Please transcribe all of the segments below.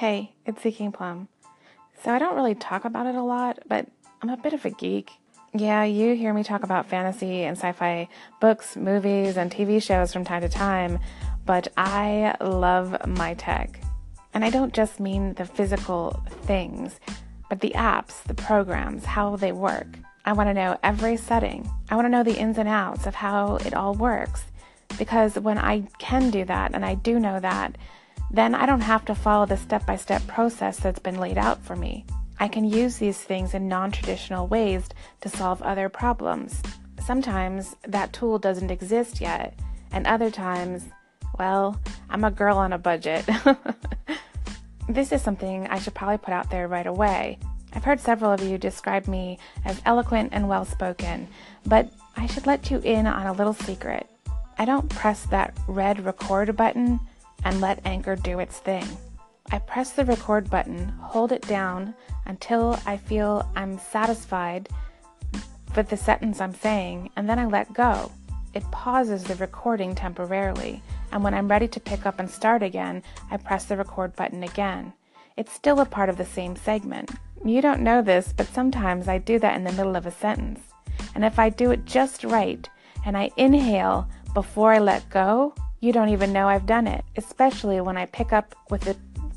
Hey, it's Seeking Plum. So I don't really talk about it a lot, but I'm a bit of a geek. Yeah, you hear me talk about fantasy and sci fi books, movies, and TV shows from time to time, but I love my tech. And I don't just mean the physical things, but the apps, the programs, how they work. I want to know every setting. I want to know the ins and outs of how it all works. Because when I can do that, and I do know that, then I don't have to follow the step by step process that's been laid out for me. I can use these things in non traditional ways to solve other problems. Sometimes that tool doesn't exist yet, and other times, well, I'm a girl on a budget. this is something I should probably put out there right away. I've heard several of you describe me as eloquent and well spoken, but I should let you in on a little secret. I don't press that red record button and let Anchor do its thing. I press the record button, hold it down until I feel I'm satisfied with the sentence I'm saying, and then I let go. It pauses the recording temporarily, and when I'm ready to pick up and start again, I press the record button again. It's still a part of the same segment. You don't know this, but sometimes I do that in the middle of a sentence. And if I do it just right, and I inhale before I let go, you don't even know I've done it, especially when I pick up with the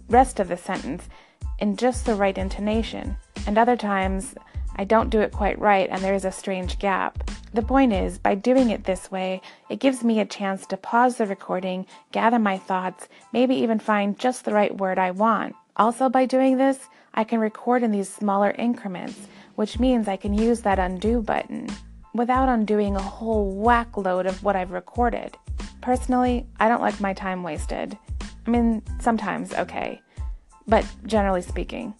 rest of the sentence in just the right intonation. And other times, I don't do it quite right and there is a strange gap. The point is, by doing it this way, it gives me a chance to pause the recording, gather my thoughts, maybe even find just the right word I want. Also, by doing this, I can record in these smaller increments, which means I can use that undo button without undoing a whole whack load of what I've recorded. Personally, I don't like my time wasted. I mean, sometimes, okay, but generally speaking.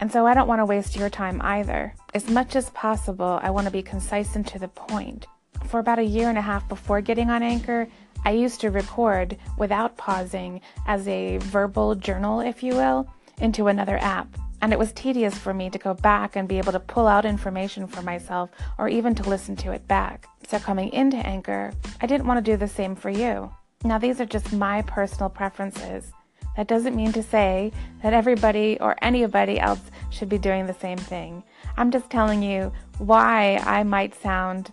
And so I don't want to waste your time either. As much as possible, I want to be concise and to the point. For about a year and a half before getting on Anchor, I used to record without pausing as a verbal journal, if you will, into another app. And it was tedious for me to go back and be able to pull out information for myself or even to listen to it back. So, coming into Anchor, I didn't want to do the same for you. Now, these are just my personal preferences. That doesn't mean to say that everybody or anybody else should be doing the same thing. I'm just telling you why I might sound,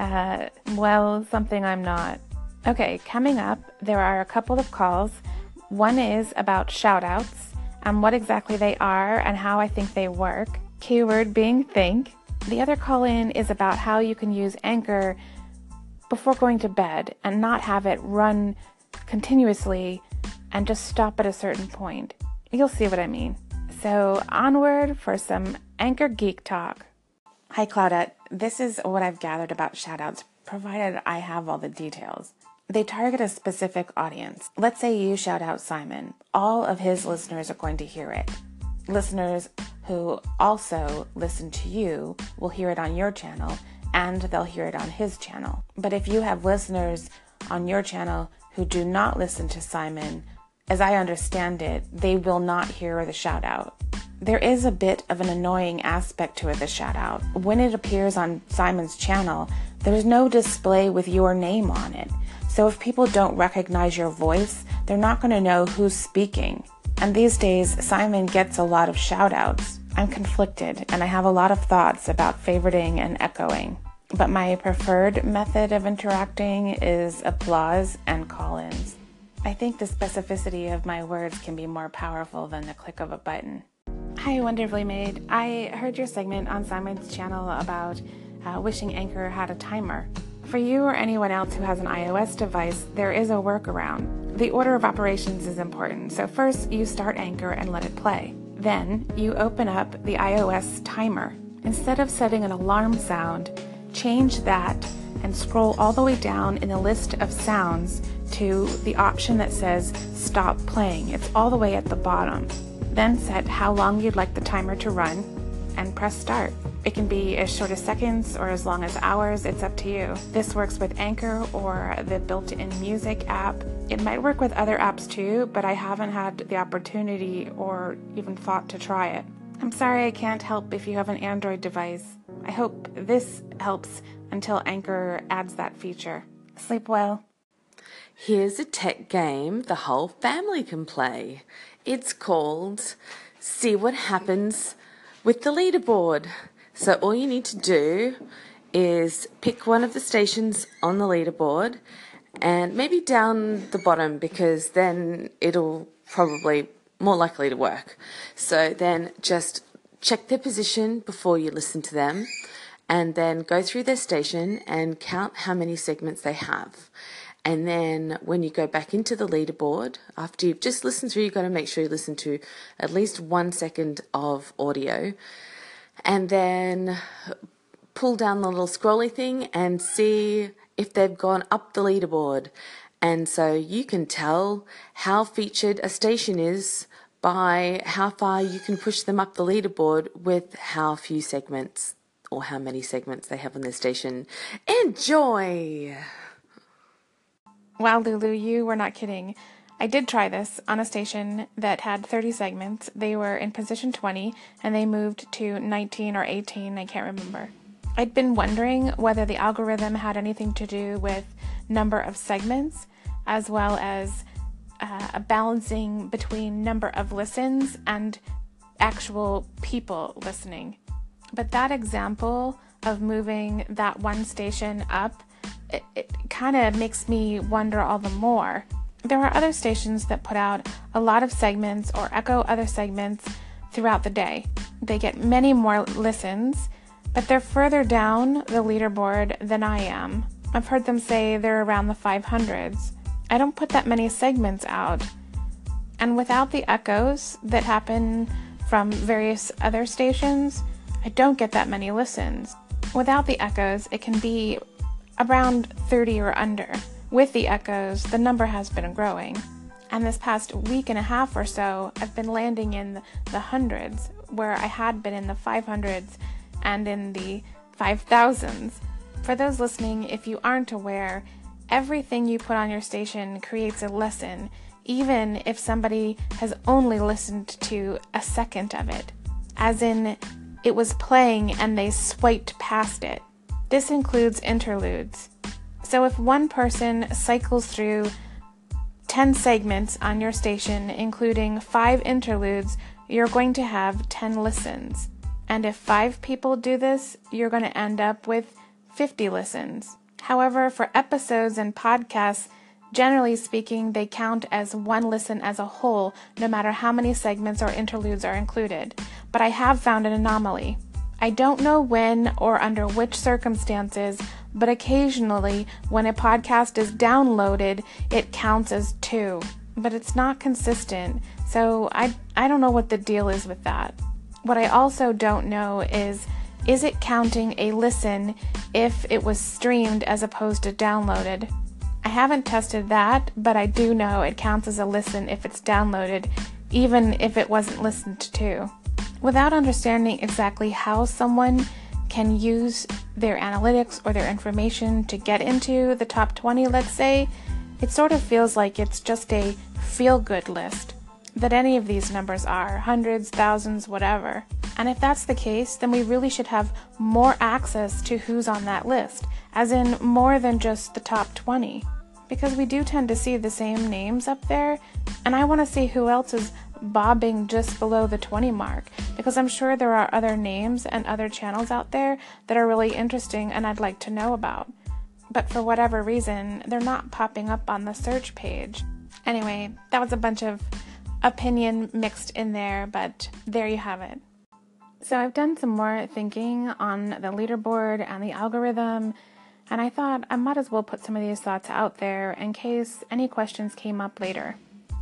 uh, well, something I'm not. Okay, coming up, there are a couple of calls. One is about shoutouts and what exactly they are and how I think they work. Keyword being think. The other call in is about how you can use Anchor before going to bed and not have it run continuously and just stop at a certain point. You'll see what I mean. So, onward for some Anchor Geek Talk. Hi, Claudette. This is what I've gathered about shoutouts, provided I have all the details. They target a specific audience. Let's say you shout out Simon. All of his listeners are going to hear it. Listeners who also listen to you will hear it on your channel and they'll hear it on his channel. But if you have listeners on your channel who do not listen to Simon, as I understand it, they will not hear the shout out. There is a bit of an annoying aspect to it, the shout out. When it appears on Simon's channel, there's no display with your name on it. So if people don't recognize your voice, they're not going to know who's speaking. And these days, Simon gets a lot of shout outs. I'm conflicted and I have a lot of thoughts about favoriting and echoing. But my preferred method of interacting is applause and call ins. I think the specificity of my words can be more powerful than the click of a button. Hi, Wonderfully Made. I heard your segment on Simon's channel about uh, wishing Anchor had a timer. For you or anyone else who has an iOS device, there is a workaround. The order of operations is important. So, first, you start Anchor and let it play. Then, you open up the iOS timer. Instead of setting an alarm sound, change that and scroll all the way down in the list of sounds to the option that says Stop Playing. It's all the way at the bottom. Then set how long you'd like the timer to run and press Start. It can be as short as seconds or as long as hours, it's up to you. This works with Anchor or the built in music app. It might work with other apps too, but I haven't had the opportunity or even thought to try it. I'm sorry I can't help if you have an Android device. I hope this helps until Anchor adds that feature. Sleep well. Here's a tech game the whole family can play. It's called See What Happens with the Leaderboard. So, all you need to do is pick one of the stations on the leaderboard and maybe down the bottom because then it'll probably more likely to work. So then just check their position before you listen to them and then go through their station and count how many segments they have. And then when you go back into the leaderboard, after you've just listened through, you've got to make sure you listen to at least one second of audio. And then pull down the little scrolly thing and see if they've gone up the leaderboard. And so you can tell how featured a station is by how far you can push them up the leaderboard with how few segments or how many segments they have on their station. Enjoy! Wow, Lulu, you were not kidding. I did try this on a station that had 30 segments. They were in position 20 and they moved to 19 or 18, I can't remember. I'd been wondering whether the algorithm had anything to do with number of segments as well as uh, a balancing between number of listens and actual people listening. But that example of moving that one station up, it, it kind of makes me wonder all the more. There are other stations that put out a lot of segments or echo other segments throughout the day. They get many more listens but they're further down the leaderboard than I am. I've heard them say they're around the 500s. I don't put that many segments out. And without the echoes that happen from various other stations, I don't get that many listens. Without the echoes, it can be around 30 or under. With the echoes, the number has been growing. And this past week and a half or so, I've been landing in the hundreds, where I had been in the 500s and in the 5000s. For those listening, if you aren't aware, everything you put on your station creates a lesson, even if somebody has only listened to a second of it, as in it was playing and they swiped past it. This includes interludes. So if one person cycles through 10 segments on your station, including 5 interludes, you're going to have 10 listens. And if five people do this, you're going to end up with 50 listens. However, for episodes and podcasts, generally speaking, they count as one listen as a whole, no matter how many segments or interludes are included. But I have found an anomaly. I don't know when or under which circumstances, but occasionally when a podcast is downloaded, it counts as two. But it's not consistent, so I, I don't know what the deal is with that. What I also don't know is is it counting a listen if it was streamed as opposed to downloaded? I haven't tested that, but I do know it counts as a listen if it's downloaded, even if it wasn't listened to. Without understanding exactly how someone can use their analytics or their information to get into the top 20, let's say, it sort of feels like it's just a feel good list that any of these numbers are hundreds, thousands, whatever. And if that's the case, then we really should have more access to who's on that list, as in more than just the top 20. Because we do tend to see the same names up there, and I want to see who else is bobbing just below the 20 mark, because I'm sure there are other names and other channels out there that are really interesting and I'd like to know about. But for whatever reason, they're not popping up on the search page. Anyway, that was a bunch of opinion mixed in there, but there you have it. So I've done some more thinking on the leaderboard and the algorithm, and I thought I might as well put some of these thoughts out there in case any questions came up later.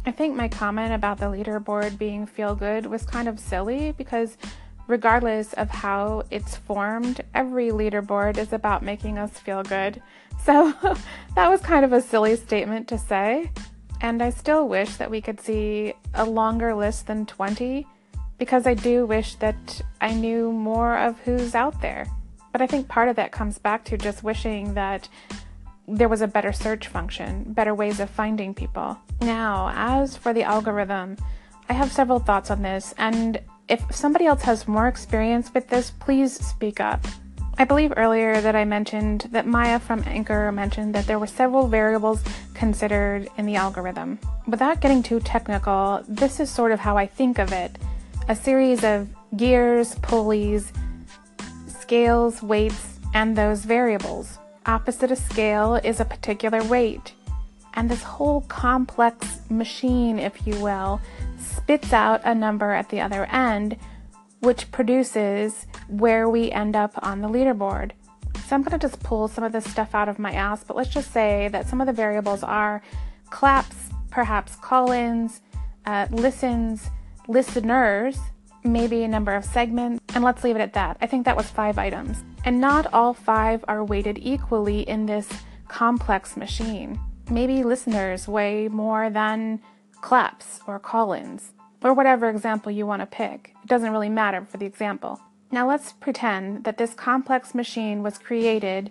I think my comment about the leaderboard being feel good was kind of silly because regardless of how it's formed, every leaderboard is about making us feel good. So that was kind of a silly statement to say. And I still wish that we could see a longer list than 20 because I do wish that I knew more of who's out there. But I think part of that comes back to just wishing that there was a better search function, better ways of finding people. Now, as for the algorithm, I have several thoughts on this, and if somebody else has more experience with this, please speak up. I believe earlier that I mentioned that Maya from Anchor mentioned that there were several variables considered in the algorithm. Without getting too technical, this is sort of how I think of it a series of gears, pulleys, scales, weights, and those variables. Opposite a scale is a particular weight. And this whole complex machine, if you will, spits out a number at the other end, which produces where we end up on the leaderboard. So I'm going to just pull some of this stuff out of my ass, but let's just say that some of the variables are claps, perhaps call ins, uh, listens, listeners, maybe a number of segments, and let's leave it at that. I think that was five items. And not all five are weighted equally in this complex machine. Maybe listeners weigh more than claps or call ins, or whatever example you want to pick. It doesn't really matter for the example. Now let's pretend that this complex machine was created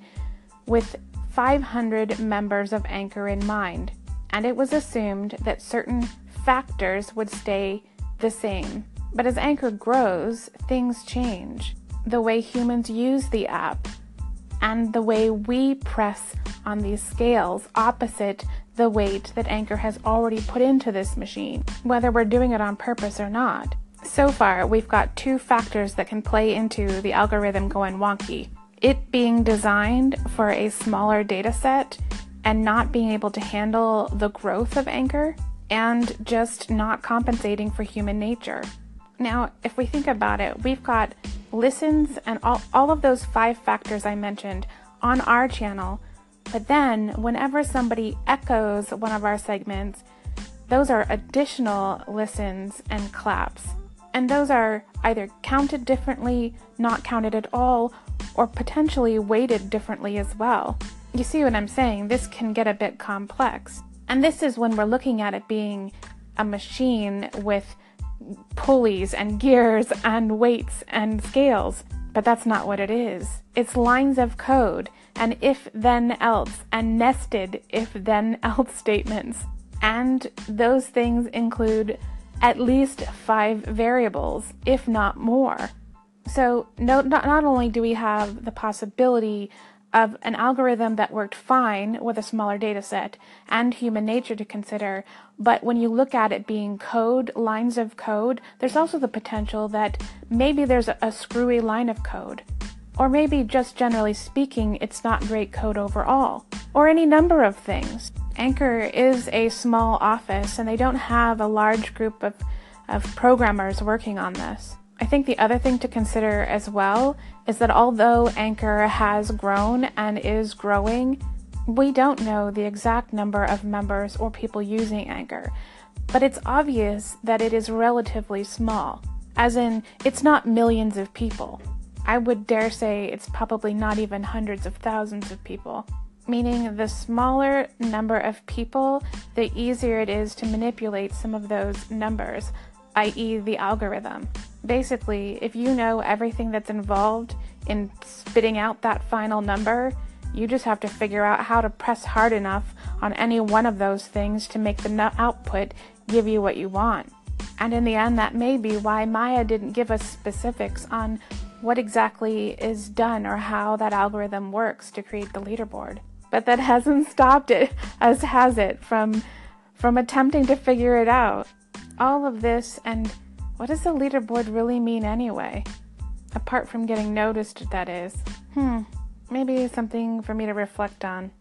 with 500 members of Anchor in mind, and it was assumed that certain factors would stay the same. But as Anchor grows, things change. The way humans use the app and the way we press on these scales opposite the weight that Anchor has already put into this machine, whether we're doing it on purpose or not. So far, we've got two factors that can play into the algorithm going wonky. It being designed for a smaller data set and not being able to handle the growth of Anchor, and just not compensating for human nature. Now, if we think about it, we've got listens and all, all of those five factors I mentioned on our channel. But then, whenever somebody echoes one of our segments, those are additional listens and claps. And those are either counted differently, not counted at all, or potentially weighted differently as well. You see what I'm saying? This can get a bit complex. And this is when we're looking at it being a machine with pulleys and gears and weights and scales. But that's not what it is. It's lines of code and if then else and nested if then else statements. And those things include at least five variables, if not more. So, no, not, not only do we have the possibility of an algorithm that worked fine with a smaller data set and human nature to consider. But when you look at it being code, lines of code, there's also the potential that maybe there's a, a screwy line of code. Or maybe just generally speaking, it's not great code overall. Or any number of things. Anchor is a small office and they don't have a large group of, of programmers working on this. I think the other thing to consider as well is that although Anchor has grown and is growing, we don't know the exact number of members or people using Anchor, but it's obvious that it is relatively small, as in, it's not millions of people. I would dare say it's probably not even hundreds of thousands of people. Meaning, the smaller number of people, the easier it is to manipulate some of those numbers, i.e., the algorithm basically, if you know everything that's involved in spitting out that final number, you just have to figure out how to press hard enough on any one of those things to make the output give you what you want. And in the end, that may be why Maya didn't give us specifics on what exactly is done or how that algorithm works to create the leaderboard. But that hasn't stopped it, as has it, from from attempting to figure it out. All of this and what does the leaderboard really mean anyway? Apart from getting noticed, that is. Hmm, maybe something for me to reflect on.